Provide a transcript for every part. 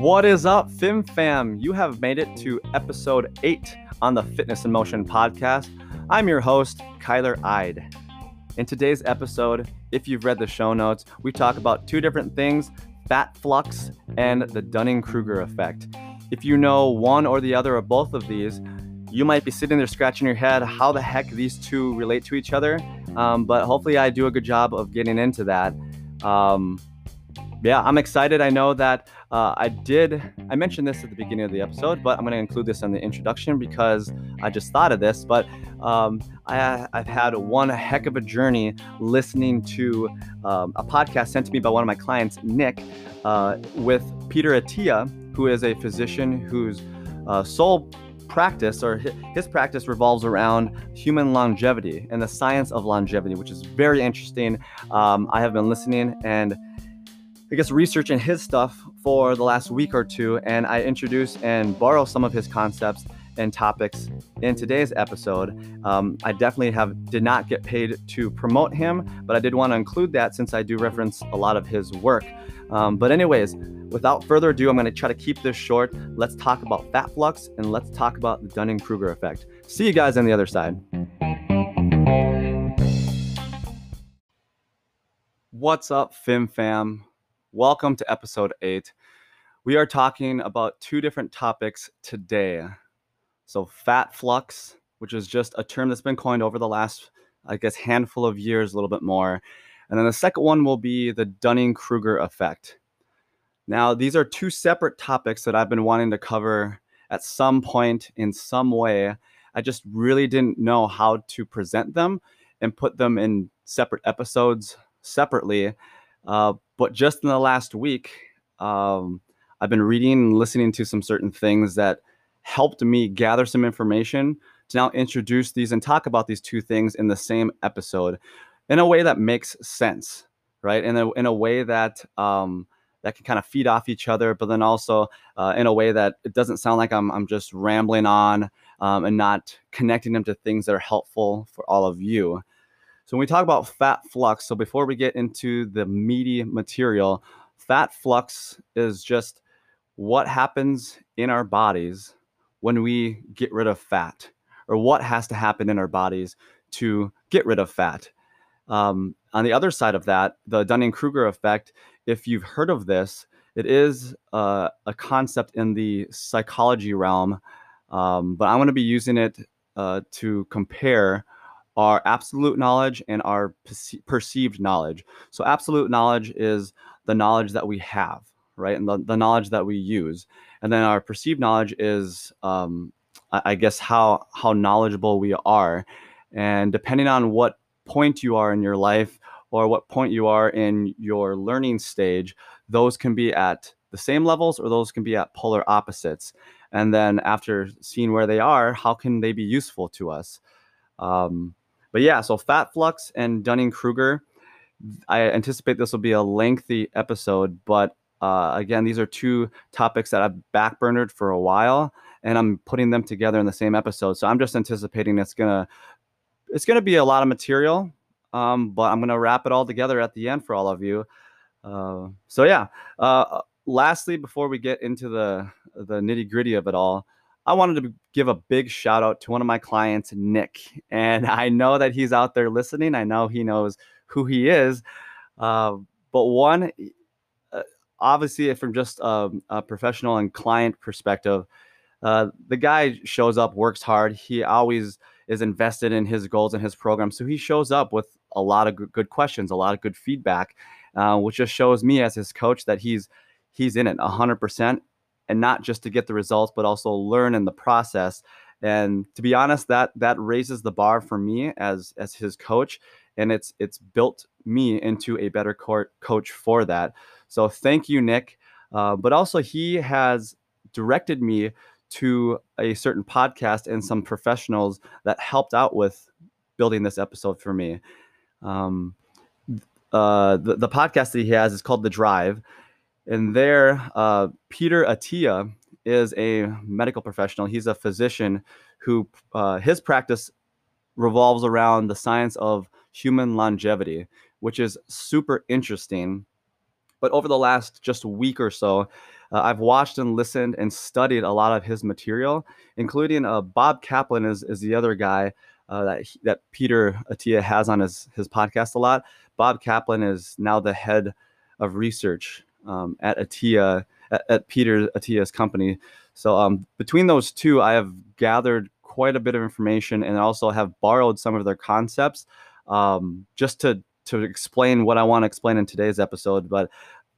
What is up, Fim Fam? You have made it to episode 8 on the Fitness in Motion podcast. I'm your host, Kyler Ide. In today's episode, if you've read the show notes, we talk about two different things fat flux and the Dunning Kruger effect. If you know one or the other or both of these, you might be sitting there scratching your head how the heck these two relate to each other. Um, but hopefully, I do a good job of getting into that. Um, yeah, I'm excited. I know that uh, I did, I mentioned this at the beginning of the episode, but I'm going to include this in the introduction because I just thought of this. But um, I, have had one heck of a journey listening to um, a podcast sent to me by one of my clients, Nick, uh, with Peter Attia, who is a physician whose uh, sole practice or his practice revolves around human longevity and the science of longevity, which is very interesting. Um, I have been listening and I guess researching his stuff for the last week or two, and I introduce and borrow some of his concepts and topics in today's episode. Um, I definitely have did not get paid to promote him, but I did want to include that since I do reference a lot of his work. Um, but anyways, without further ado, I'm going to try to keep this short. Let's talk about fat flux and let's talk about the Dunning-Kruger effect. See you guys on the other side. What's up, Fim Fam? Welcome to episode eight. We are talking about two different topics today. So, fat flux, which is just a term that's been coined over the last, I guess, handful of years, a little bit more. And then the second one will be the Dunning Kruger effect. Now, these are two separate topics that I've been wanting to cover at some point in some way. I just really didn't know how to present them and put them in separate episodes separately. Uh, but just in the last week, um, I've been reading and listening to some certain things that helped me gather some information to now introduce these and talk about these two things in the same episode in a way that makes sense, right? In a, in a way that um, that can kind of feed off each other, but then also uh, in a way that it doesn't sound like I'm, I'm just rambling on um, and not connecting them to things that are helpful for all of you. So when we talk about fat flux, so before we get into the meaty material, fat flux is just what happens in our bodies when we get rid of fat, or what has to happen in our bodies to get rid of fat. Um, on the other side of that, the Dunning Kruger effect, if you've heard of this, it is uh, a concept in the psychology realm, um, but I'm going to be using it uh, to compare our absolute knowledge and our perce- perceived knowledge. So, absolute knowledge is the knowledge that we have, right? And the, the knowledge that we use. And then our perceived knowledge is, um, I, I guess, how, how knowledgeable we are. And depending on what point you are in your life or what point you are in your learning stage, those can be at the same levels or those can be at polar opposites. And then after seeing where they are, how can they be useful to us? Um, but yeah, so fat flux and Dunning Kruger. I anticipate this will be a lengthy episode, but uh, again, these are two topics that I've backburnered for a while, and I'm putting them together in the same episode. So I'm just anticipating it's gonna it's gonna be a lot of material, um, but I'm gonna wrap it all together at the end for all of you. Uh, so yeah. Uh, lastly, before we get into the the nitty gritty of it all, I wanted to give a big shout out to one of my clients, Nick. And I know that he's out there listening. I know he knows who he is. Uh, but one, uh, obviously, from just a, a, professional and client perspective, uh, the guy shows up, works hard. He always is invested in his goals and his program. So he shows up with a lot of good, questions, a lot of good feedback, uh, which just shows me as his coach that he's he's in it 100% and not just to get the results, but also learn in the process. And to be honest, that that raises the bar for me as as his coach, and it's it's built me into a better court coach for that. So thank you, Nick. Uh, but also he has directed me to a certain podcast and some professionals that helped out with building this episode for me. Um, uh, the, the podcast that he has is called The Drive, and there, uh, Peter Attia is a medical professional. He's a physician who uh, his practice revolves around the science of human longevity, which is super interesting. But over the last just week or so, uh, I've watched and listened and studied a lot of his material, including uh, Bob Kaplan is, is the other guy uh, that that Peter Attia has on his his podcast a lot. Bob Kaplan is now the head of research um, at Attia, at, at, Peter Attia's company. So um, between those two, I have gathered quite a bit of information and also have borrowed some of their concepts um, just to to explain what I want to explain in today's episode. But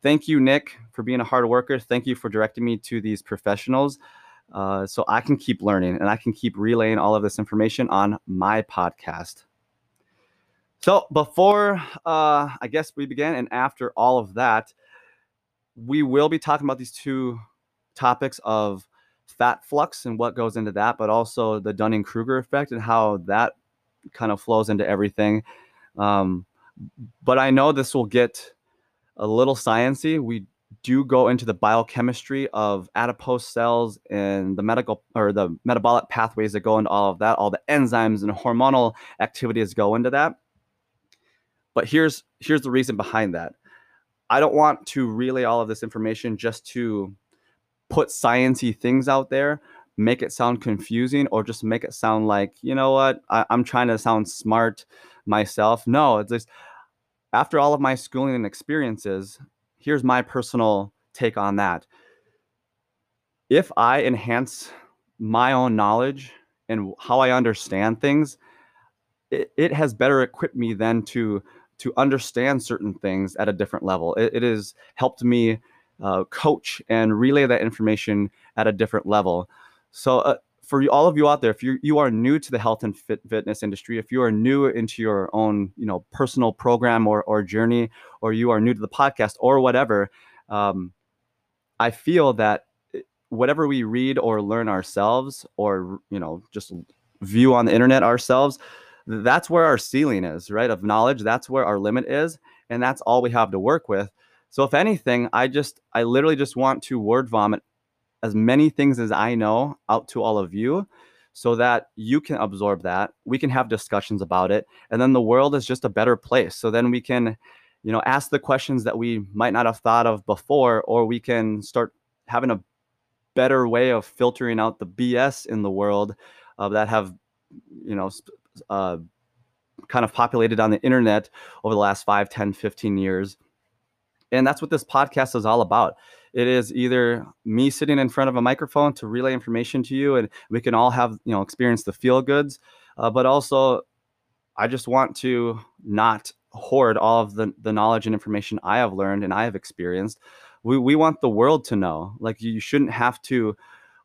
thank you, Nick, for being a hard worker. Thank you for directing me to these professionals. Uh, so I can keep learning and I can keep relaying all of this information on my podcast. So before uh, I guess we begin, and after all of that, we will be talking about these two topics of fat flux and what goes into that, but also the Dunning Kruger effect and how that kind of flows into everything. Um, but I know this will get a little sciency. We do go into the biochemistry of adipose cells and the medical or the metabolic pathways that go into all of that, all the enzymes and hormonal activities go into that. But here's here's the reason behind that. I don't want to relay all of this information just to put sciency things out there, make it sound confusing, or just make it sound like, you know what, I, am trying to sound smart myself. No, it's just after all of my schooling and experiences, here's my personal take on that. If I enhance my own knowledge and how I understand things, it, it has better equipped me then to to understand certain things at a different level. It, it has helped me uh, coach and relay that information at a different level. So, uh, for all of you out there, if you you are new to the health and fit, fitness industry, if you are new into your own you know personal program or or journey, or you are new to the podcast or whatever, um, I feel that eh, whatever we read or learn ourselves, or you know just view on the internet ourselves, that's where our ceiling is, right? Of knowledge, that's where our limit is, and that's all we have to work with. So if anything, I just I literally just want to word vomit as many things as I know out to all of you so that you can absorb that. We can have discussions about it. And then the world is just a better place. So then we can, you know, ask the questions that we might not have thought of before, or we can start having a better way of filtering out the BS in the world uh, that have, you know, uh, kind of populated on the internet over the last 5, 10, 15 years. And that's what this podcast is all about. It is either me sitting in front of a microphone to relay information to you, and we can all have you know experience the feel goods, uh, but also I just want to not hoard all of the, the knowledge and information I have learned and I have experienced. We, we want the world to know. Like you shouldn't have to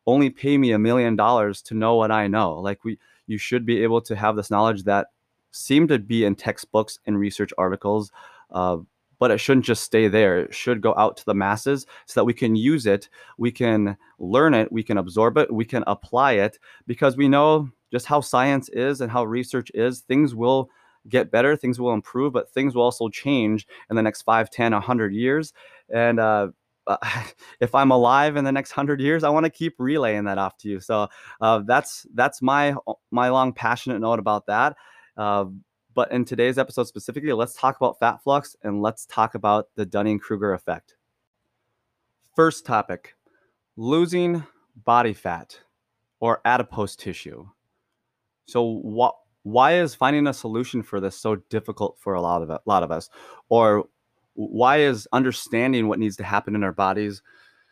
only pay me a million dollars to know what I know. Like we you should be able to have this knowledge that seem to be in textbooks and research articles. Uh, but it shouldn't just stay there. It should go out to the masses so that we can use it, we can learn it, we can absorb it, we can apply it because we know just how science is and how research is. Things will get better, things will improve, but things will also change in the next 5, 10, 100 years. And uh, if I'm alive in the next hundred years, I want to keep relaying that off to you. So uh, that's that's my my long passionate note about that. Uh, but in today's episode specifically, let's talk about fat flux and let's talk about the Dunning Kruger effect. First topic losing body fat or adipose tissue. So? Why is finding a solution for this so difficult for a lot of a lot of us, or why is understanding what needs to happen in our bodies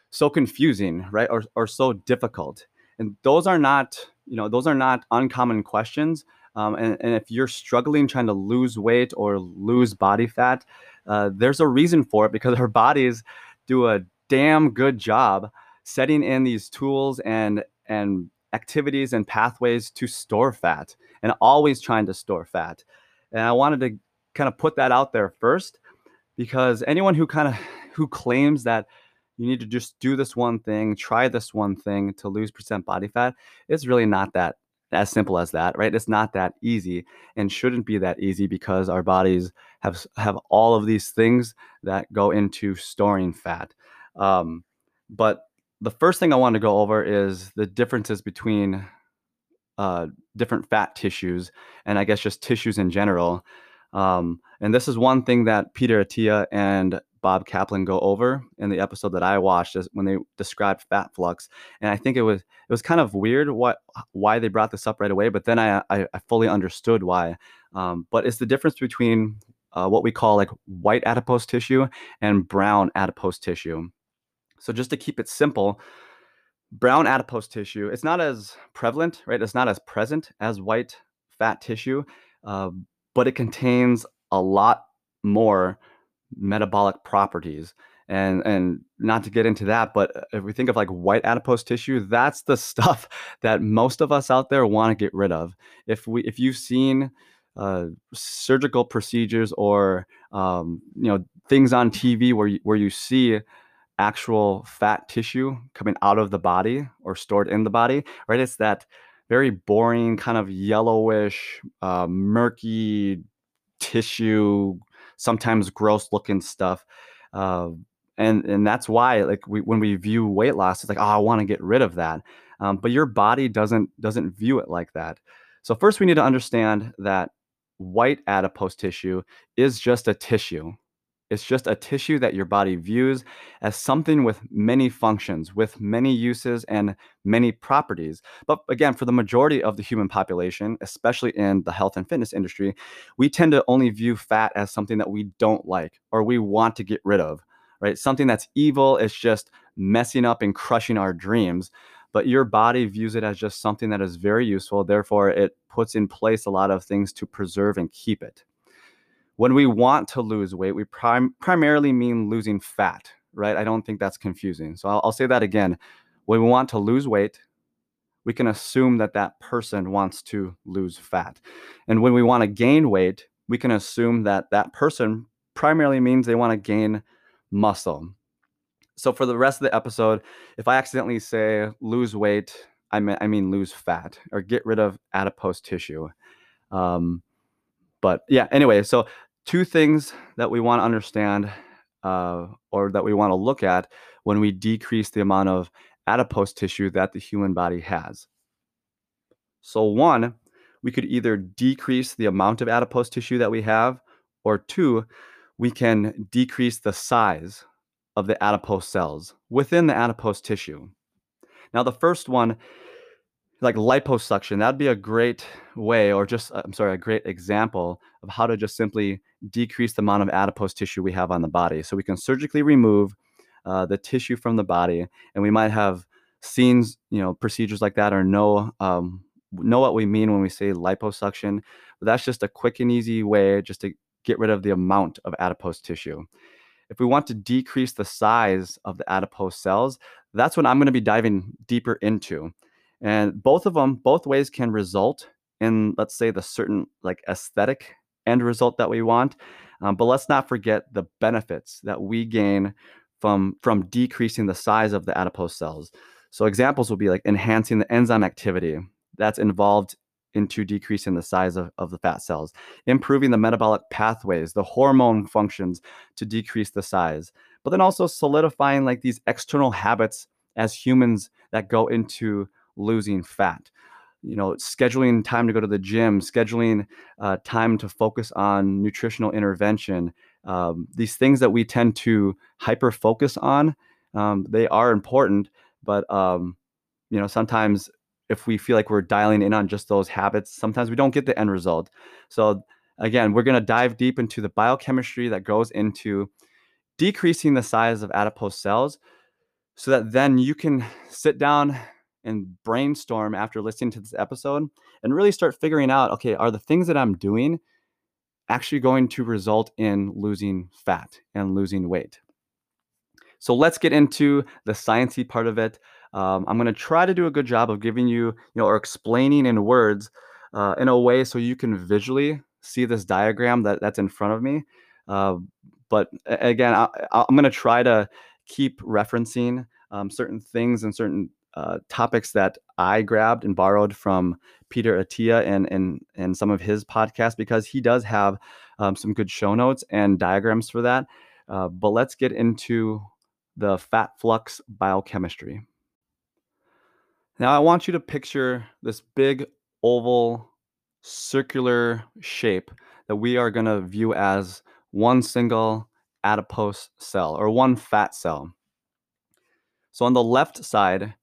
so confusing, right, or or so difficult? And those are not, you know, those are not uncommon questions. Um, and, and, if you're struggling trying to lose weight or lose body fat, uh, there's a reason for it because our bodies do a damn good job setting in these tools and and activities and pathways to store fat and always trying to store fat. And I wanted to kind of put that out there first because anyone who kind of who claims that you need to just do this one thing, try this one thing to lose percent body fat, it's really not that as simple as that, right? It's not that easy and shouldn't be that easy because our bodies have have all of these things that go into storing fat. Um, but the first thing I want to go over is the differences between uh, different fat tissues and I guess just tissues in general. Um, and this is one thing that Peter Attia and Bob Kaplan go over in the episode that I watched when they described fat flux. And I think it was it was kind of weird what why they brought this up right away, but then I I, I fully understood why. Um, but it's the difference between uh, what we call like white adipose tissue and brown adipose tissue. So just to keep it simple, brown adipose tissue it's not as prevalent, right? It's not as present as white fat tissue, uh, but it contains a lot more metabolic properties and and not to get into that but uh, if we think of like white adipose tissue that's the stuff that most of us out there want to get rid of. If we if you've seen uh, surgical procedures or um, you know things on tv where you, where you see actual fat tissue coming out of the body or stored in the body right it's that very boring kind of yellowish uh, murky tissue sometimes gross looking stuff. Uh, and and that's why like we, when we view weight loss, it's like oh I want to get rid of that, um, but your body doesn't doesn't view it like that. So first we need to understand that white adipose tissue is just a tissue. It's just a tissue that your body views as something with many functions, with many uses and many properties. But again, for the majority of the human population, especially in the health and fitness industry, we tend to only view fat as something that we don't like or we want to get rid of, right? Something that's evil, it's just messing up and crushing our dreams. But your body views it as just something that is very useful. Therefore, it puts in place a lot of things to preserve and keep it when we want to lose weight, we prim- primarily mean losing fat, right? I don't think that's confusing. So I'll, I'll say that again. When we want to lose weight, we can assume that that person wants to lose fat. And when we want to gain weight, we can assume that that person primarily means they want to gain muscle. So for the rest of the episode, if I accidentally say lose weight, I mean, I mean lose fat or get rid of adipose tissue. Um, but yeah, anyway, so two things that we want to understand uh, or that we want to look at when we decrease the amount of adipose tissue that the human body has. So, one, we could either decrease the amount of adipose tissue that we have, or two, we can decrease the size of the adipose cells within the adipose tissue. Now, the first one like liposuction that'd be a great way or just i'm sorry a great example of how to just simply decrease the amount of adipose tissue we have on the body. So we can surgically remove uh, the tissue from the body and we might have scenes you know procedures like that or know um, know what we mean when we say liposuction but that's just a quick and easy way just to get rid of the amount of adipose tissue. If we want to decrease the size of the adipose cells that's what i'm going to be diving deeper into and both of them, both ways can result in, let's say, the certain like aesthetic end result that we want. Um, but let's not forget the benefits that we gain from from decreasing the size of the adipose cells. So examples will be like enhancing the enzyme activity that's involved into decreasing the size of, of the fat cells, improving the metabolic pathways, the hormone functions to decrease the size, but then also solidifying like these external habits as humans that go into losing fat. You know scheduling time to go to the gym scheduling uh, time to focus on nutritional intervention um, these things that we tend to hyper focus on um, they are important but um, you know sometimes if we feel like we're dialing in on just those habits sometimes we don't get the end result. So again we're going to dive deep into the biochemistry that goes into decreasing the size of adipose cells so that then you can sit down and brainstorm after listening to this episode and really start figuring out okay, are the things that I'm doing actually going to result in losing fat and losing weight? So let's get into the sciencey part of it. Um, I'm going to try to do a good job of giving you, you know, or explaining in words uh, in a way so you can visually see this diagram that that's in front of me. Uh, but again, I, am going to try to keep referencing um, certain things and certain uh, topics that I grabbed and borrowed from Peter Attia and and and some of his podcasts because he does have um, some good show notes and diagrams for that. Uh, but let's get into the fat flux biochemistry. Now I want you to picture this big oval circular shape that we are going to view as one single adipose cell or one fat cell. So on the left side,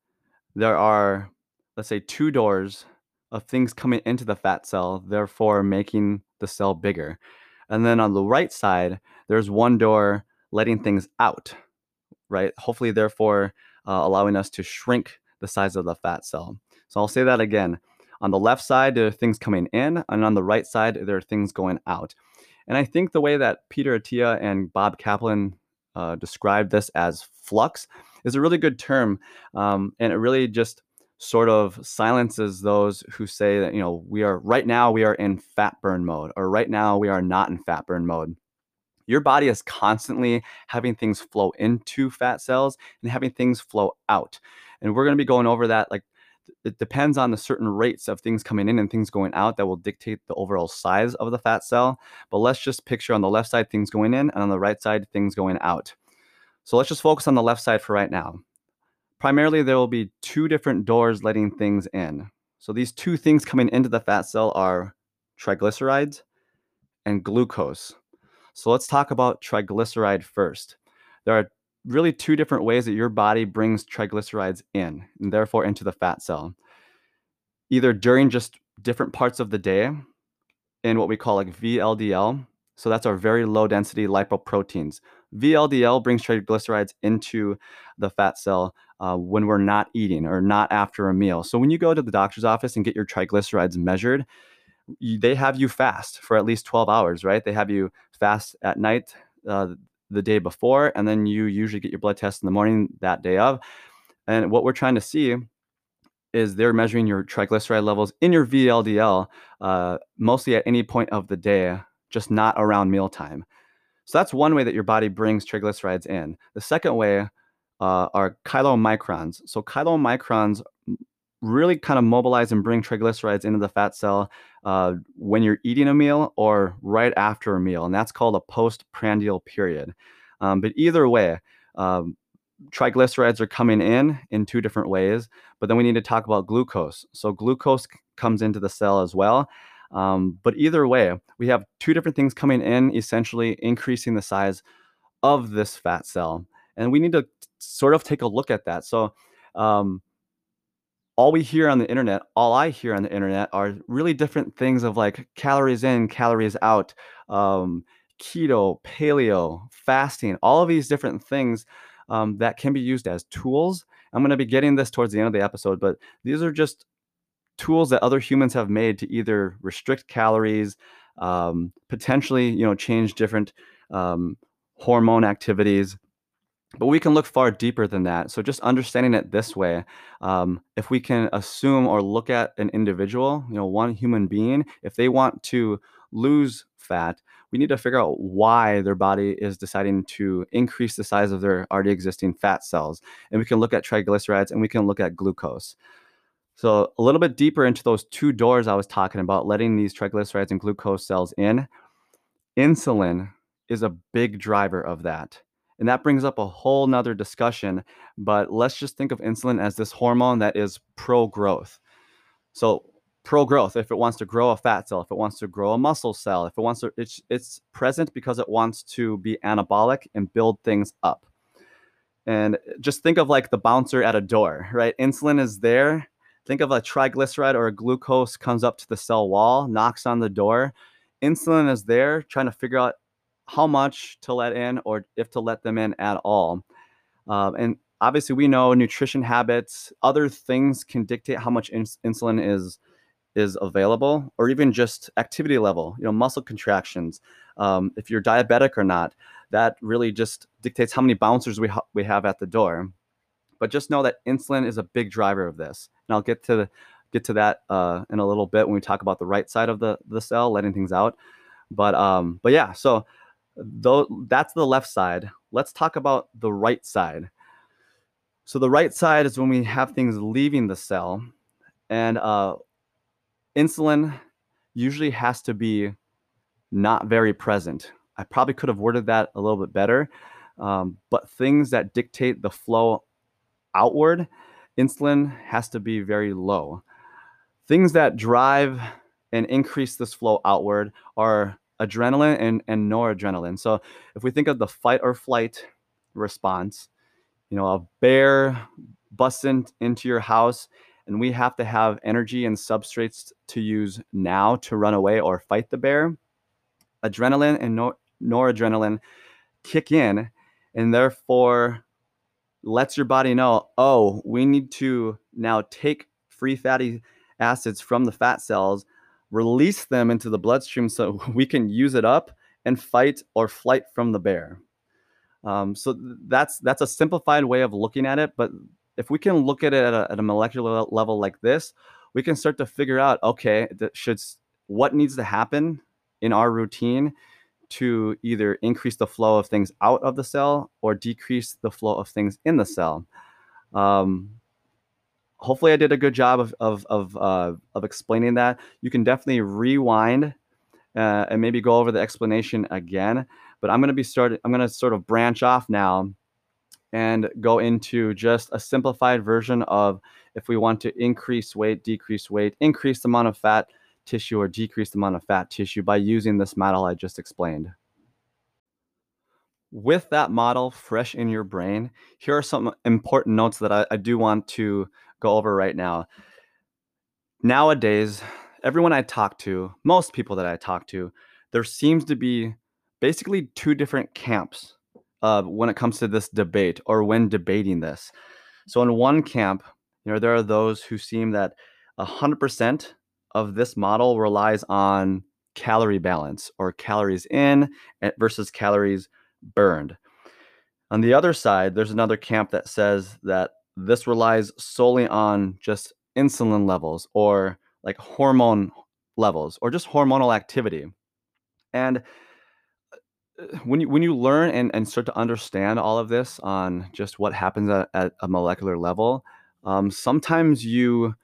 there are, let's say, two doors of things coming into the fat cell, therefore making the cell bigger. And then on the right side, there's one door letting things out, right? Hopefully, therefore, uh, allowing us to shrink the size of the fat cell. So I'll say that again. On the left side, there are things coming in, and on the right side, there are things going out. And I think the way that Peter Attia and Bob Kaplan uh, described this as flux is a really good term. Um, and it really just sort of silences those who say that, you know, we are right now, we are in fat burn mode, or right now, we are not in fat burn mode. Your body is constantly having things flow into fat cells and having things flow out. And we're going to be going over that like it depends on the certain rates of things coming in and things going out that will dictate the overall size of the fat cell. But let's just picture on the left side things going in and on the right side things going out. So let's just focus on the left side for right now. Primarily, there will be two different doors letting things in. So these two things coming into the fat cell are triglycerides and glucose. So let's talk about triglyceride first. There are really two different ways that your body brings triglycerides in and therefore into the fat cell. Either during just different parts of the day in what we call like VLDL. So that's our very low density lipoproteins. VLDL brings triglycerides into the fat cell uh, when we're not eating or not after a meal. So when you go to the doctor's office and get your triglycerides measured, you, they have you fast for at least 12 hours, right? They have you fast at night uh, the day before, and then you usually get your blood test in the morning that day of. And what we're trying to see is they're measuring your triglyceride levels in your VLDL uh, mostly at any point of the day, just not around mealtime. So that's one way that your body brings triglycerides in. The second way uh, are chylomicrons. So chylomicrons really kind of mobilize and bring triglycerides into the fat cell uh, when you're eating a meal or right after a meal, and that's called a postprandial period. Um, but either way, um, triglycerides are coming in in two different ways, but then we need to talk about glucose. So glucose comes into the cell as well. Um, but either way, we have two different things coming in, essentially increasing the size of this fat cell. And we need to sort of take a look at that. So, um, all we hear on the internet, all I hear on the internet are really different things of like calories in, calories out, um, keto, paleo, fasting, all of these different things um, that can be used as tools. I'm going to be getting this towards the end of the episode, but these are just tools that other humans have made to either restrict calories, um, potentially, you know, change different um, hormone activities, but we can look far deeper than that. So just understanding it this way, um, if we can assume or look at an individual, you know, one human being, if they want to lose fat, we need to figure out why their body is deciding to increase the size of their already existing fat cells. And we can look at triglycerides and we can look at glucose. So a little bit deeper into those two doors I was talking about, letting these triglycerides and glucose cells in, insulin is a big driver of that. And that brings up a whole nother discussion. But let's just think of insulin as this hormone that is pro growth. So, pro growth, if it wants to grow a fat cell, if it wants to grow a muscle cell, if it wants to, it's, it's present because it wants to be anabolic and build things up. And just think of like the bouncer at a door, right? Insulin is there. Think of a triglyceride or a glucose comes up to the cell wall, knocks on the door. Insulin is there trying to figure out how much to let in or if to let them in at all. Um, and obviously, we know nutrition habits, other things can dictate how much ins- insulin is is available, or even just activity level. You know, muscle contractions. Um, if you're diabetic or not, that really just dictates how many bouncers we ha- we have at the door. But just know that insulin is a big driver of this, and I'll get to the, get to that uh, in a little bit when we talk about the right side of the the cell, letting things out. But um, but yeah, so though that's the left side. Let's talk about the right side. So the right side is when we have things leaving the cell and uh, insulin usually has to be not very present. I probably could have worded that a little bit better um, but things that dictate the flow outward insulin has to be very low. Things that drive and increase this flow outward are adrenaline and, and noradrenaline. So if we think of the fight or flight response, you know, a bear busts in, into your house and we have to have energy and substrates to use now to run away or fight the bear. Adrenaline and nor- noradrenaline kick in and therefore lets your body know, oh, we need to now take free fatty acids from the fat cells, release them into the bloodstream so we can use it up and fight or flight from the bear. Um, so that's that's a simplified way of looking at it, but if we can look at it at a, at a molecular level like this, we can start to figure out okay, should what needs to happen in our routine to either increase the flow of things out of the cell or decrease the flow of things in the cell. Um, hopefully, I did a good job of of of, uh, of explaining that. You can definitely rewind uh, and maybe go over the explanation again. But I'm going to be started. I'm going to sort of branch off now and go into just a simplified version of if we want to increase weight, decrease weight, increase the amount of fat tissue, or decrease the amount of fat tissue by using this model I just explained. With that model fresh in your brain, here are some important notes that I, I do want to go over right now. Nowadays, everyone I talk to, most people that I talk to, there seems to be basically two different camps uh, when it comes to this debate or when debating this. So in one camp, you know, there are those who seem that 100% of this model relies on calorie balance or calories in eh, versus calories burned. On the other side, there's another camp that says that this relies solely on just insulin levels or like hormone levels or just hormonal activity. And when you when you learn and, and start to understand all of this on just what happens at, at a molecular level, um, sometimes you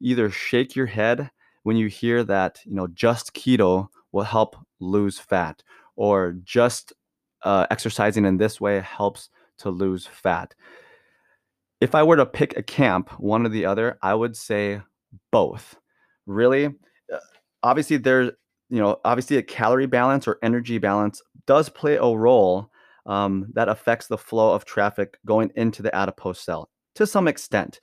either shake your head when you hear that you know just keto will help lose fat, or just uh, exercising in this way helps to lose fat. If I were to pick a camp, one or the other, I would say both. Really, uh, obviously there's you know obviously a calorie balance or energy balance does play a role um, that affects the flow of traffic going into the adipose cell to some extent.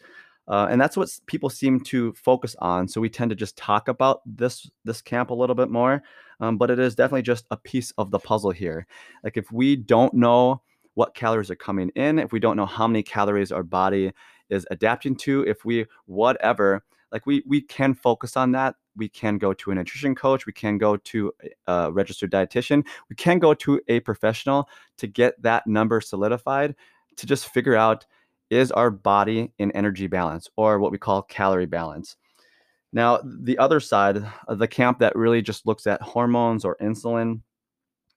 Uh, and that's what people seem to focus on. So we tend to just talk about this this camp a little bit more, um, but it is definitely just a piece of the puzzle here. Like if we don't know what calories are coming in, if we don't know how many calories our body is adapting to, if we whatever, like we we can focus on that we can go to a nutrition coach we can go to a registered dietitian we can go to a professional to get that number solidified to just figure out is our body in energy balance or what we call calorie balance now the other side of the camp that really just looks at hormones or insulin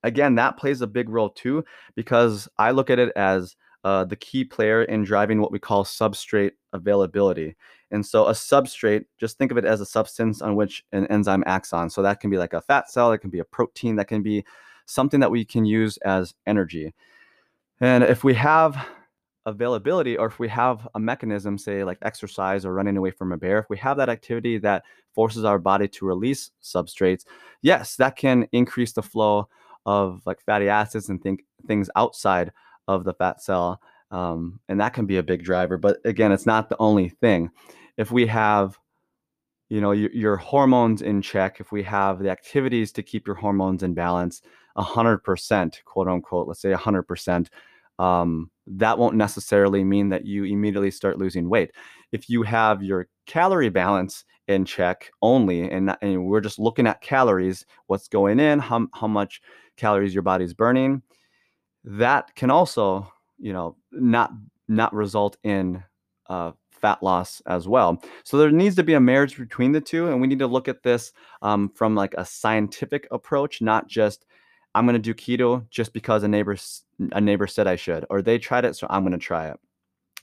again that plays a big role too because i look at it as uh, the key player in driving what we call substrate availability. And so a substrate, just think of it as a substance on which an enzyme acts on. So that can be like a fat cell, it can be a protein, that can be something that we can use as energy. And if we have availability or if we have a mechanism say like exercise or running away from a bear if we have that activity that forces our body to release substrates yes that can increase the flow of like fatty acids and think things outside of the fat cell. Um, and that can be a big driver. But again, it's not the only thing. If we have, you know, your, your hormones in check, if we have the activities to keep your hormones in balance, 100%, quote unquote, let's say 100%, um, that won't necessarily mean that you immediately start losing weight. If you have your calorie balance in check only, and, and we're just looking at calories, what's going in, how, how much calories your body's burning, that can also you know not not result in uh, fat loss as well so there needs to be a marriage between the two and we need to look at this um, from like a scientific approach not just i'm going to do keto just because a neighbor a neighbor said i should or they tried it so i'm going to try it.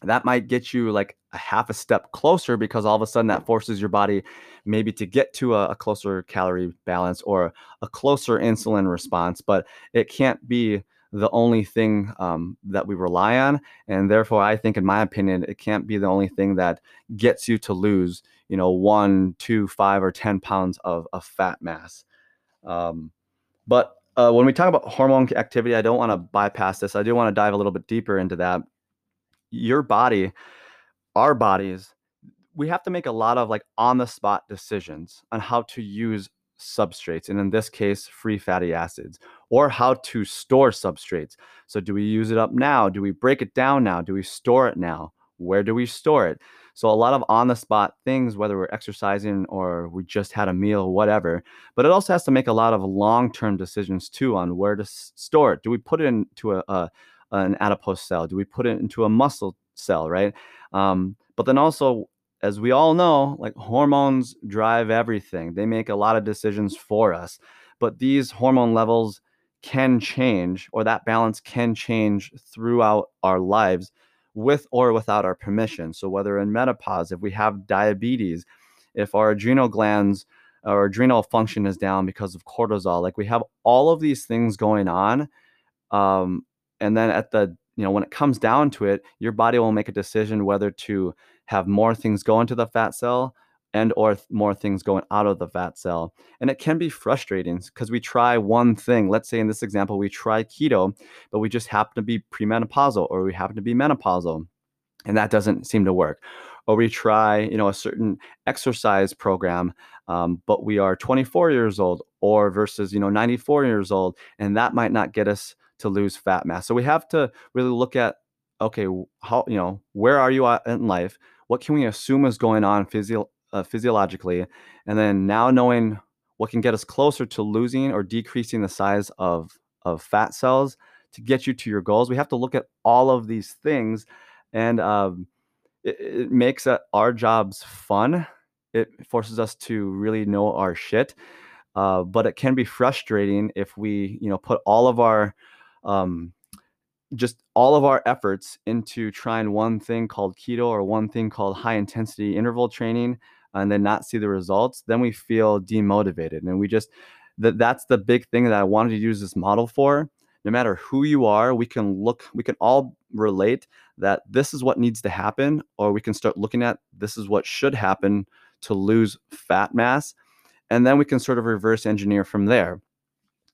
That might get you like a half a step closer because all of a sudden that forces your body maybe to get to a, a closer calorie balance or a closer insulin response but it can't be the only thing um, that we rely on and therefore i think in my opinion it can't be the only thing that gets you to lose you know one two five or ten pounds of, of fat mass. Um, but uh, when we talk about hormone activity i don't want to bypass this i do want to dive a little bit deeper into that your body our bodies we have to make a lot of like on the spot decisions on how to use substrates, and in this case, free fatty acids, or how to store substrates. So, do we use it up now? Do we break it down now? Do we store it now? Where do we store it? So, a lot of on the spot things, whether we're exercising or we just had a meal, whatever. But it also has to make a lot of long term decisions too on where to store it. Do we put it into a, a an adipose cell? Do we put it into a muscle cell, right? Um, but then also as we all know, like hormones drive everything. They make a lot of decisions for us. But these hormone levels can change, or that balance can change throughout our lives with or without our permission. So, whether in menopause, if we have diabetes, if our adrenal glands or adrenal function is down because of cortisol, like we have all of these things going on. Um, and then at the, you know, when it comes down to it, your body will make a decision whether to have more things go into the fat cell and or th- more things going out of the fat cell and it can be frustrating because we try one thing let's say in this example we try keto but we just happen to be premenopausal or we happen to be menopausal and that doesn't seem to work or we try you know a certain exercise program um, but we are 24 years old or versus you know 94 years old and that might not get us to lose fat mass so we have to really look at okay how you know where are you in life? What can we assume is going on physio- uh, physiologically, and then now knowing what can get us closer to losing or decreasing the size of of fat cells to get you to your goals. We have to look at all of these things, and um, it, it makes uh, our jobs fun. It forces us to really know our shit, uh, but it can be frustrating if we, you know, put all of our um, just all of our efforts into trying one thing called keto or one thing called high intensity interval training and then not see the results then we feel demotivated and we just that that's the big thing that i wanted to use this model for. No matter who you are we can look we can all relate that this is what needs to happen or we can start looking at this is what should happen to lose fat mass and then we can sort of reverse engineer from there.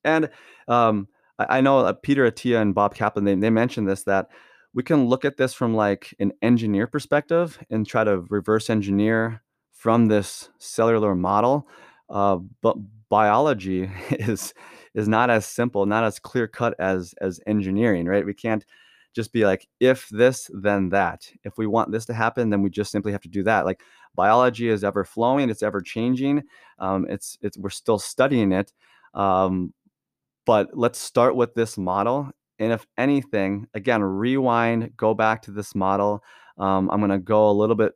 And um, I, I know uh, Peter Attia and Bob Kaplan, they, they mentioned this that we can look at this from like an engineer perspective and try to reverse engineer from this cellular model. Uh, but biology is is not as simple, not as clear cut as as engineering, right? We can't just be like if this then that. If we want this to happen, then we just simply have to do that. Like biology is ever flowing, it's ever changing. Um, it's it's we're still studying it. Um, but let's start with this model. And if anything, again, rewind, go back to this model. Um, I'm going to go a little bit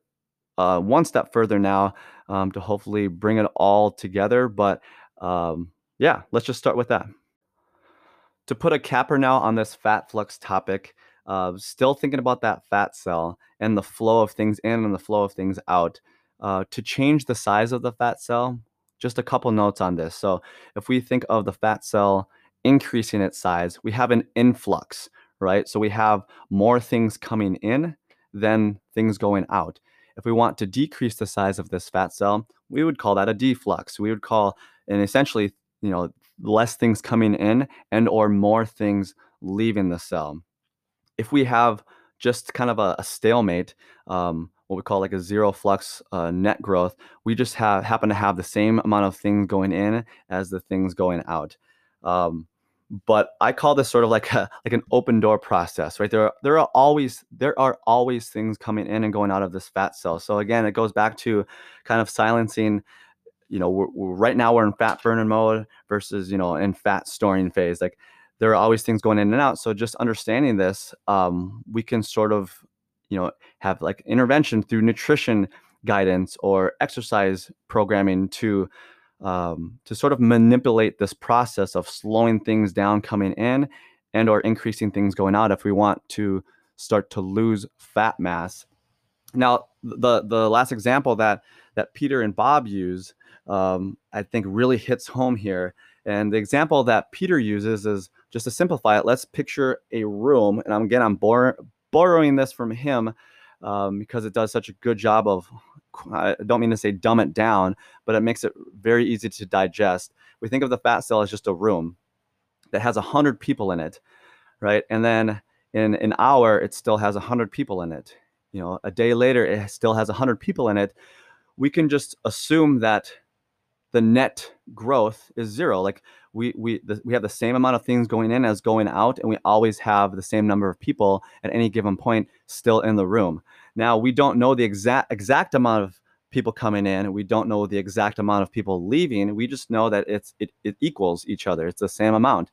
uh, one step further now um, to hopefully bring it all together. But um, yeah, let's just start with that. To put a capper now on this fat flux topic, uh, still thinking about that fat cell and the flow of things in and the flow of things out. Uh, to change the size of the fat cell, just a couple notes on this. So, if we think of the fat cell increasing its size, we have an influx, right? So we have more things coming in than things going out. If we want to decrease the size of this fat cell, we would call that a deflux. We would call, and essentially, you know, less things coming in and or more things leaving the cell. If we have just kind of a, a stalemate, um, what we call like a zero flux uh, net growth, we just have happen to have the same amount of things going in as the things going out. Um, but I call this sort of like a like an open door process, right? There are there are always there are always things coming in and going out of this fat cell. So again, it goes back to kind of silencing. You know, we're, we're, right now we're in fat burning mode versus you know in fat storing phase. Like there are always things going in and out. So just understanding this, um, we can sort of you know have like intervention through nutrition guidance or exercise programming to um, to sort of manipulate this process of slowing things down coming in and or increasing things going out if we want to start to lose fat mass now the the last example that that peter and bob use um, i think really hits home here and the example that peter uses is just to simplify it, let's picture a room. And again, I'm bor- borrowing this from him um, because it does such a good job of, I don't mean to say dumb it down, but it makes it very easy to digest. We think of the fat cell as just a room that has 100 people in it, right? And then in an hour, it still has 100 people in it. You know, a day later, it still has 100 people in it. We can just assume that the net growth is zero. Like we we the, we have the same amount of things going in as going out, and we always have the same number of people at any given point still in the room. Now we don't know the exact exact amount of people coming in. We don't know the exact amount of people leaving. We just know that it's it, it equals each other. It's the same amount.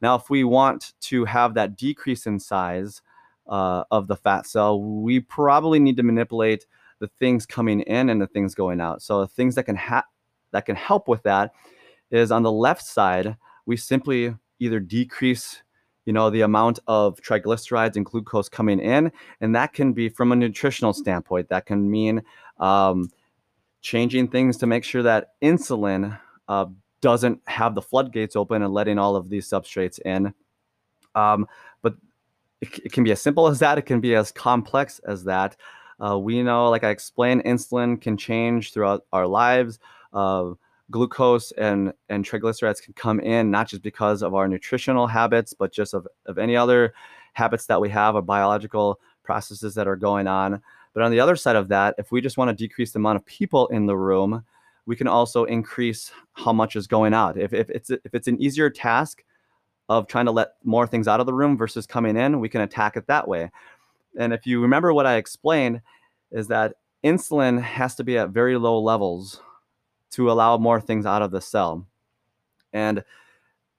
Now, if we want to have that decrease in size uh, of the fat cell, we probably need to manipulate the things coming in and the things going out. So the things that can ha- that can help with that is on the left side, we simply either decrease you know the amount of triglycerides and glucose coming in and that can be from a nutritional standpoint. That can mean um, changing things to make sure that insulin uh, doesn't have the floodgates open and letting all of these substrates in. Um, but it, it, can be as simple as that. It can be as complex as that. Uh, we know like i explained insulin can change throughout our lives. Uh, glucose and, and triglycerides can come in not just because of our nutritional habits, but just of, of any other habits that we have or biological processes that are going on. But on the other side of that, if we just want to decrease the amount of people in the room, we can also increase how much is going out. If, if, it's, if it's an easier task of trying to let more things out of the room versus coming in, we can attack it that way. And if you remember what I explained, is that insulin has to be at very low levels to allow more things out of the cell. And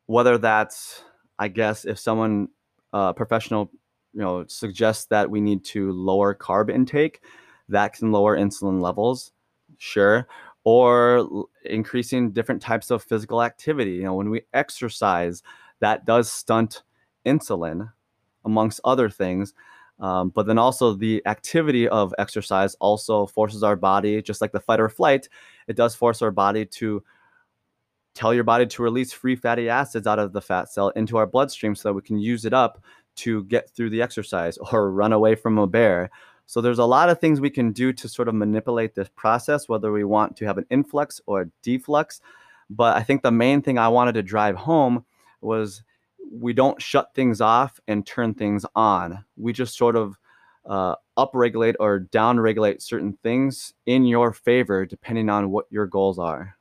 whether that's, I guess, if someone, uh, professional, you know, suggests that we need to lower carb intake, that can lower insulin levels, sure. Or increasing different types of physical activity. You know, when we exercise, that does stunt insulin, amongst other things. Um, but then also the activity of exercise also forces our body, just like the fight or flight, it does force our body to tell your body to release free fatty acids out of the fat cell into our bloodstream so that we can use it up to get through the exercise or run away from a bear. So there's a lot of things we can do to sort of manipulate this process, whether we want to have an influx or a deflux. But I think the main thing I wanted to drive home was we don't shut things off and turn things on. We just sort of uh, upregulate or downregulate certain things in your favor depending on what your goals are.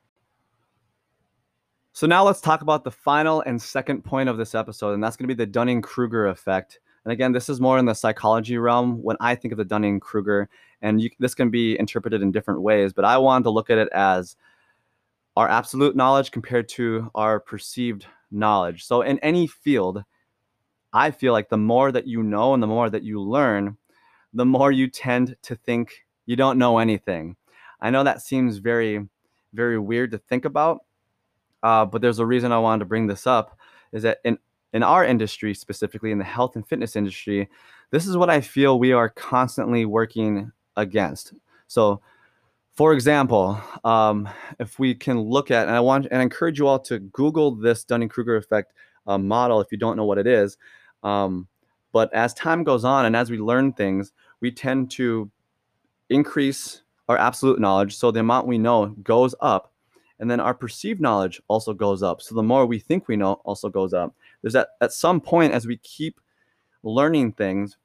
So now let's talk about the final and second point of this episode, and that's going to be the Dunning-Kruger effect. And again, this is more in the psychology realm when I think of the Dunning-Kruger, and you, this can be interpreted in different ways. But I wanted to look at it as our absolute knowledge compared to our perceived knowledge. So in any field, I feel like the more that you know and the more that you learn, the more you tend to think you don't know anything. I know that seems very, very weird to think about, uh, but there's a reason I wanted to bring this up is that in, in our industry, specifically in the health and fitness industry, this is what I feel we are constantly working against. So, for example, um, if we can look at, and I want and I encourage you all to Google this Dunning Kruger effect uh, model if you don't know what it is. Um, but as time goes on and as we learn things, we tend to increase our absolute knowledge. So the amount we know goes up. And then our perceived knowledge also goes up. So the more we think we know also goes up. There's that at some point as we keep learning things,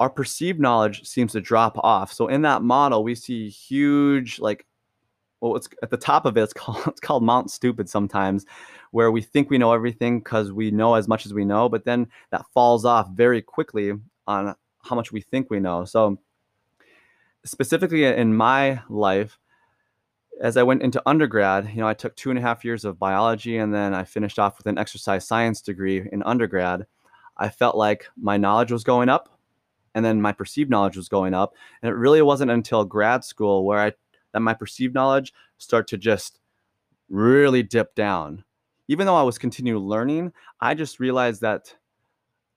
our perceived knowledge seems to drop off. So in that model, we see huge like well, it's at the top of it. It's called it's called Mount Stupid sometimes, where we think we know everything because we know as much as we know, but then that falls off very quickly on how much we think we know. So, specifically in my life, as I went into undergrad, you know, I took two and a half years of biology and then I finished off with an exercise science degree in undergrad. I felt like my knowledge was going up and then my perceived knowledge was going up. And it really wasn't until grad school where I that my perceived knowledge start to just really dip down. Even though I was continuing learning, I just realized that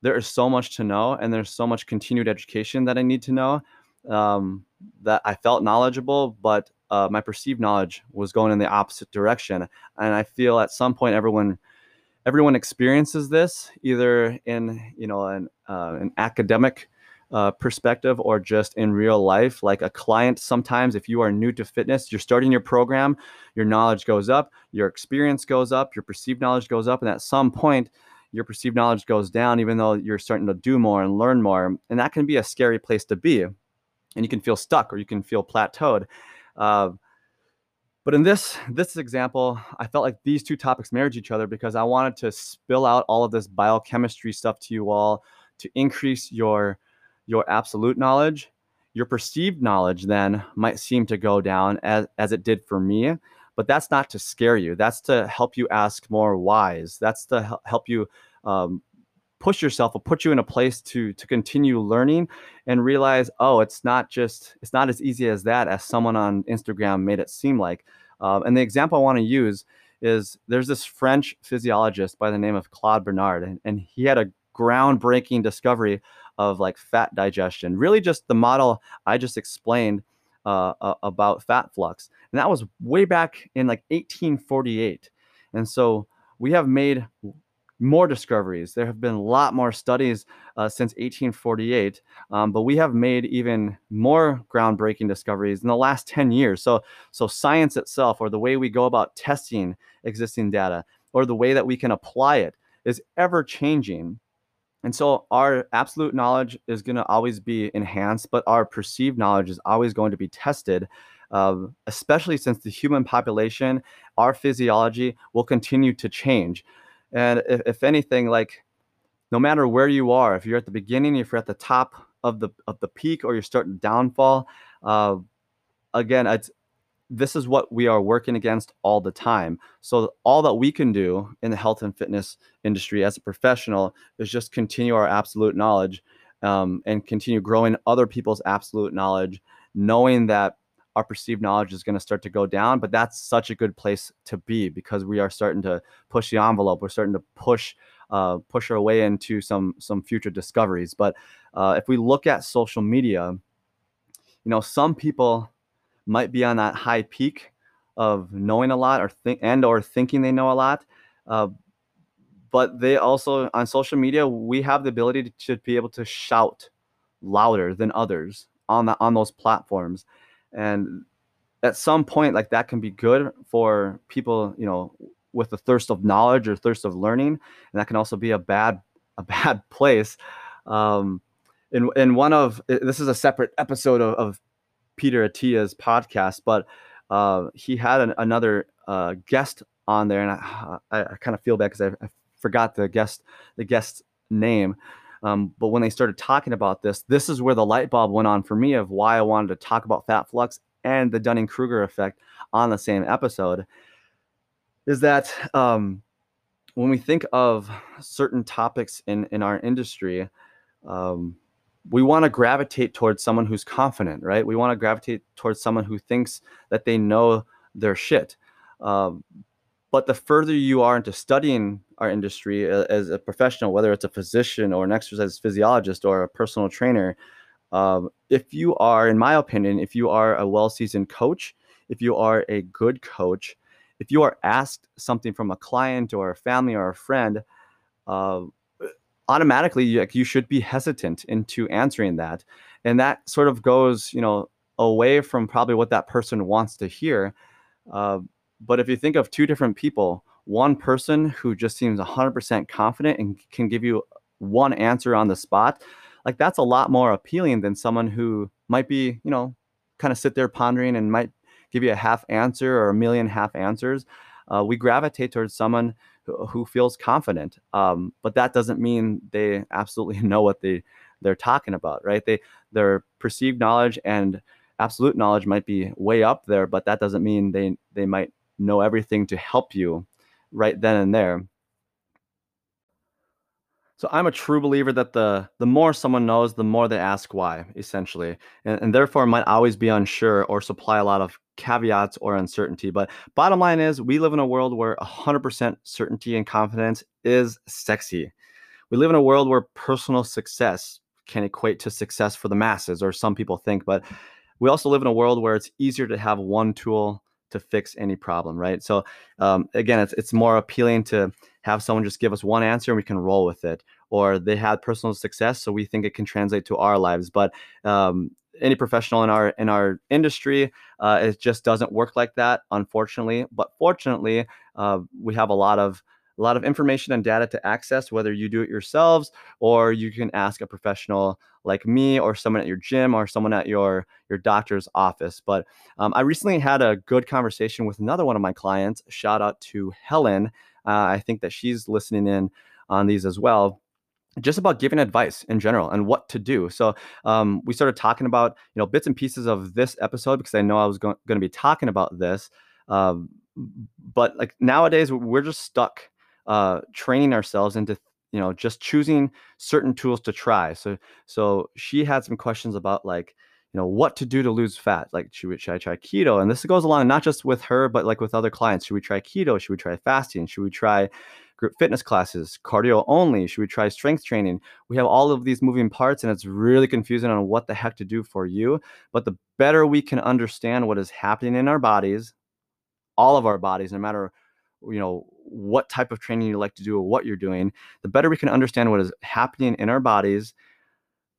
there is so much to know and there's so much continued education that I need to know um, that I felt knowledgeable, but uh, my perceived knowledge was going in the opposite direction. And I feel at some point everyone everyone experiences this either in you know an, uh, an academic uh, perspective or just in real life like a client sometimes if you are new to fitness you're starting your program your knowledge goes up your experience goes up your perceived knowledge goes up and at some point your perceived knowledge goes down even though you're starting to do more and learn more and that can be a scary place to be and you can feel stuck or you can feel plateaued uh, but in this this example, I felt like these two topics married each other because I wanted to spill out all of this biochemistry stuff to you all to increase your your absolute knowledge. Your perceived knowledge then might seem to go down as, as it did for me, but that's not to scare you. That's to help you ask more whys. That's to help you um, push yourself or put you in a place to to continue learning and realize oh it's not just it's not as easy as that as someone on instagram made it seem like um, and the example i want to use is there's this french physiologist by the name of claude bernard and, and he had a groundbreaking discovery of like fat digestion really just the model i just explained uh, about fat flux and that was way back in like 1848 and so we have made more discoveries. There have been a lot more studies uh, since 1848, um, but we have made even more groundbreaking discoveries in the last 10 years. So, so science itself, or the way we go about testing existing data, or the way that we can apply it, is ever changing. And so our absolute knowledge is going to always be enhanced, but our perceived knowledge is always going to be tested. Uh, especially since the human population, our physiology will continue to change. And if, if anything, like no matter where you are, if you're at the beginning, if you're at the top of the of the peak, or you're starting to downfall, uh, again, it's this is what we are working against all the time. So all that we can do in the health and fitness industry as a professional is just continue our absolute knowledge um, and continue growing other people's absolute knowledge, knowing that our perceived knowledge is going to start to go down. But that's such a good place to be because we are starting to push the envelope. We're starting to push uh, push our way into some some future discoveries. But uh, if we look at social media, you know, some people might be on that high peak of knowing a lot or think and or thinking they know a lot. Uh, but they also on social media we have the ability to, to be able to shout louder than others on the on those platforms and at some point like that can be good for people you know with the thirst of knowledge or thirst of learning and that can also be a bad a bad place um in in one of this is a separate episode of, of peter Attia's podcast but uh he had an, another uh guest on there and i i, I kind of feel bad because I, I forgot the guest the guest name um, but when they started talking about this, this is where the light bulb went on for me of why I wanted to talk about fat flux and the Dunning Kruger effect on the same episode. Is that um, when we think of certain topics in, in our industry, um, we want to gravitate towards someone who's confident, right? We want to gravitate towards someone who thinks that they know their shit. Um, but the further you are into studying our industry as a professional, whether it's a physician or an exercise physiologist or a personal trainer, um, if you are, in my opinion, if you are a well seasoned coach, if you are a good coach, if you are asked something from a client or a family or a friend, uh, automatically you, you should be hesitant into answering that. And that sort of goes, you know, away from probably what that person wants to hear. Uh, but if you think of two different people, one person who just seems 100% confident and can give you one answer on the spot, like that's a lot more appealing than someone who might be, you know, kind of sit there pondering and might give you a half answer or a million half answers. Uh, we gravitate towards someone who, feels confident, um, but that doesn't mean they absolutely know what they they're talking about, right? They their perceived knowledge and absolute knowledge might be way up there, but that doesn't mean they they might know everything to help you right then and there. So I'm a true believer that the the more someone knows, the more they ask why, essentially, and, and, therefore might always be unsure or supply a lot of caveats or uncertainty. But bottom line is, we live in a world where 100% certainty and confidence is sexy. We live in a world where personal success can equate to success for the masses, or some people think. But we also live in a world where it's easier to have one tool to fix any problem, right? So um, again, it's it's more appealing to have someone just give us one answer and we can roll with it, or they had personal success, so we think it can translate to our lives. But um, any professional in our in our industry, uh, it just doesn't work like that, unfortunately. But fortunately, uh, we have a lot of a lot of information and data to access, whether you do it yourselves or you can ask a professional like me or someone at your gym or someone at your your doctor's office. But um, I recently had a good conversation with another one of my clients. Shout out to Helen. Uh, I think that she's listening in on these as well just about giving advice in general and what to do. So um, we started talking about you know bits and pieces of this episode because I know I was going to be talking about this. Um, but like nowadays we're just stuck uh, training ourselves into you know just choosing certain tools to try. So so she had some questions about like you know what to do to lose fat like should, we, should i try keto and this goes along not just with her but like with other clients should we try keto should we try fasting should we try group fitness classes, cardio only? Should we try strength training? We have all of these moving parts and it's really confusing on what the heck to do for you. But the better we can understand what is happening in our bodies, all of our bodies, no matter you know what type of training you like to do or what you're doing, the better we can understand what is happening in our bodies,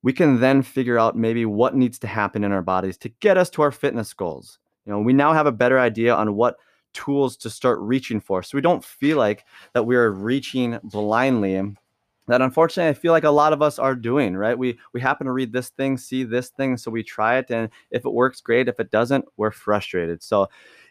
we can then figure out maybe what needs to happen in our bodies to get us to our fitness goals. You know, we now have a better idea on what tools to start reaching for. So we don't feel like that we're reaching blindly. That unfortunately I feel like a lot of us are doing, right? We we happen to read this thing, see this thing, so we try it and if it works great, if it doesn't, we're frustrated. So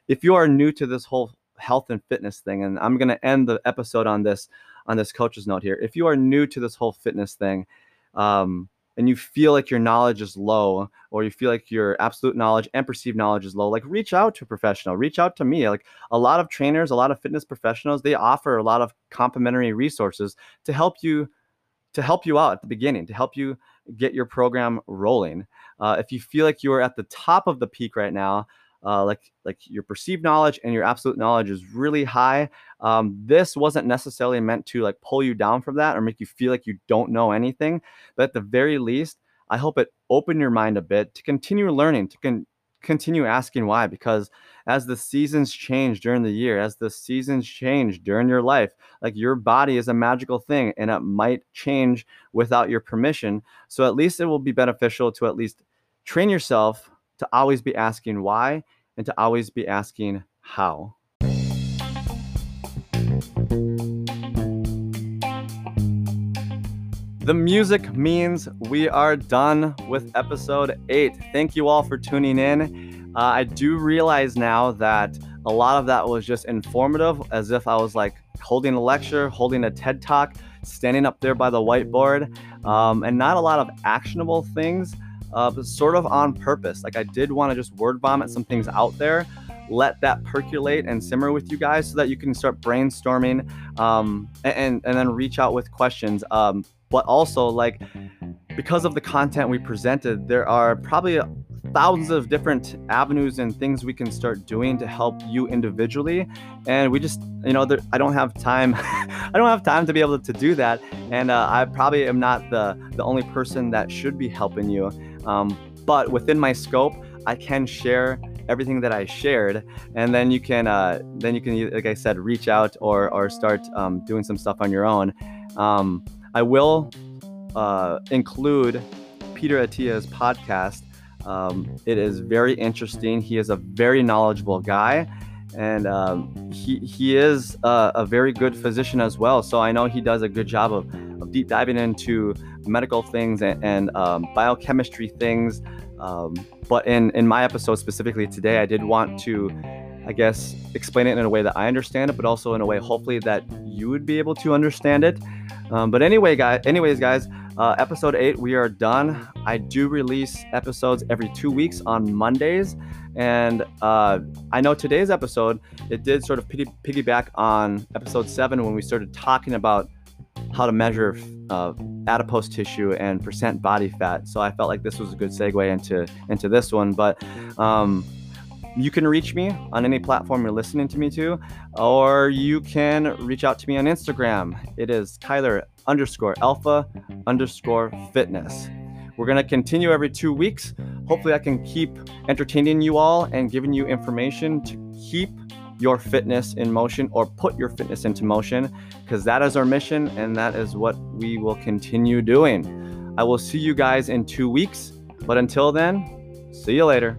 if you are new to this whole health and fitness thing and I'm going to end the episode on this on this coach's note here. If you are new to this whole fitness thing, um, and you feel like your knowledge is low or you feel like your absolute knowledge and perceived knowledge is low like reach out to a professional reach out to me. Like a lot of trainers a lot of fitness professionals they offer a lot of complimentary resources to help you to help you out at the beginning to help you get your program rolling. Uh, if you feel like you are at the top of the peak right now uh, like like your perceived knowledge and your absolute knowledge is really high. Um, this wasn't necessarily meant to like pull you down from that or make you feel like you don't know anything, but at the very least, I hope it opened your mind a bit to continue learning, to con- continue asking why. Because as the seasons change during the year, as the seasons change during your life, like your body is a magical thing and it might change without your permission. So at least it will be beneficial to at least train yourself to always be asking why and to always be asking how. The music means we are done with episode eight. Thank you all for tuning in. Uh, I do realize now that a lot of that was just informative, as if I was like holding a lecture, holding a TED talk, standing up there by the whiteboard, um, and not a lot of actionable things uh, sort of on purpose. Like I did want to just word vomit some things out there, let that percolate and simmer with you guys so that you can start brainstorming um, and, and then reach out with questions. Um, but also, like, because of the content we presented, there are probably thousands of different avenues and things we can start doing to help you individually and we just you know there, i don't have time i don't have time to be able to do that and uh, i probably am not the the only person that should be helping you um, but within my scope, I can share everything that I shared, and then you can uh, then you can like I said, reach out or or start um, doing some stuff on your own. Um, I will uh, include Peter Attia's podcast. Um, it is very interesting. He is a very knowledgeable guy, and um, he he is a, a, very good physician as well. So I know he does a good job of, of deep diving into medical things and, and um, biochemistry things. Um, but in, in my episode specifically today, I did want to, I guess, explain it in a way that I understand it, but also in a way, hopefully, that you would be able to understand it. Um, but anyway, guys, anyways, guys, uh, episode eight, we are done. I do release episodes every two weeks on Mondays. And uh, I know today's episode, it did sort of piggyback on episode seven when we started talking about how to measure uh, adipose tissue and percent body fat. So I felt like this was a good segue into into this one. But um, you can reach me on any platform you're listening to me to, or you can reach out to me on Instagram. It is Kyler underscore alpha underscore fitness. We're going to continue every two weeks. Hopefully, I can keep entertaining you all and giving you information to keep your fitness in motion or put your fitness into motion because that is our mission and that is what we will continue doing. I will see you guys in two weeks. But until then, see you later.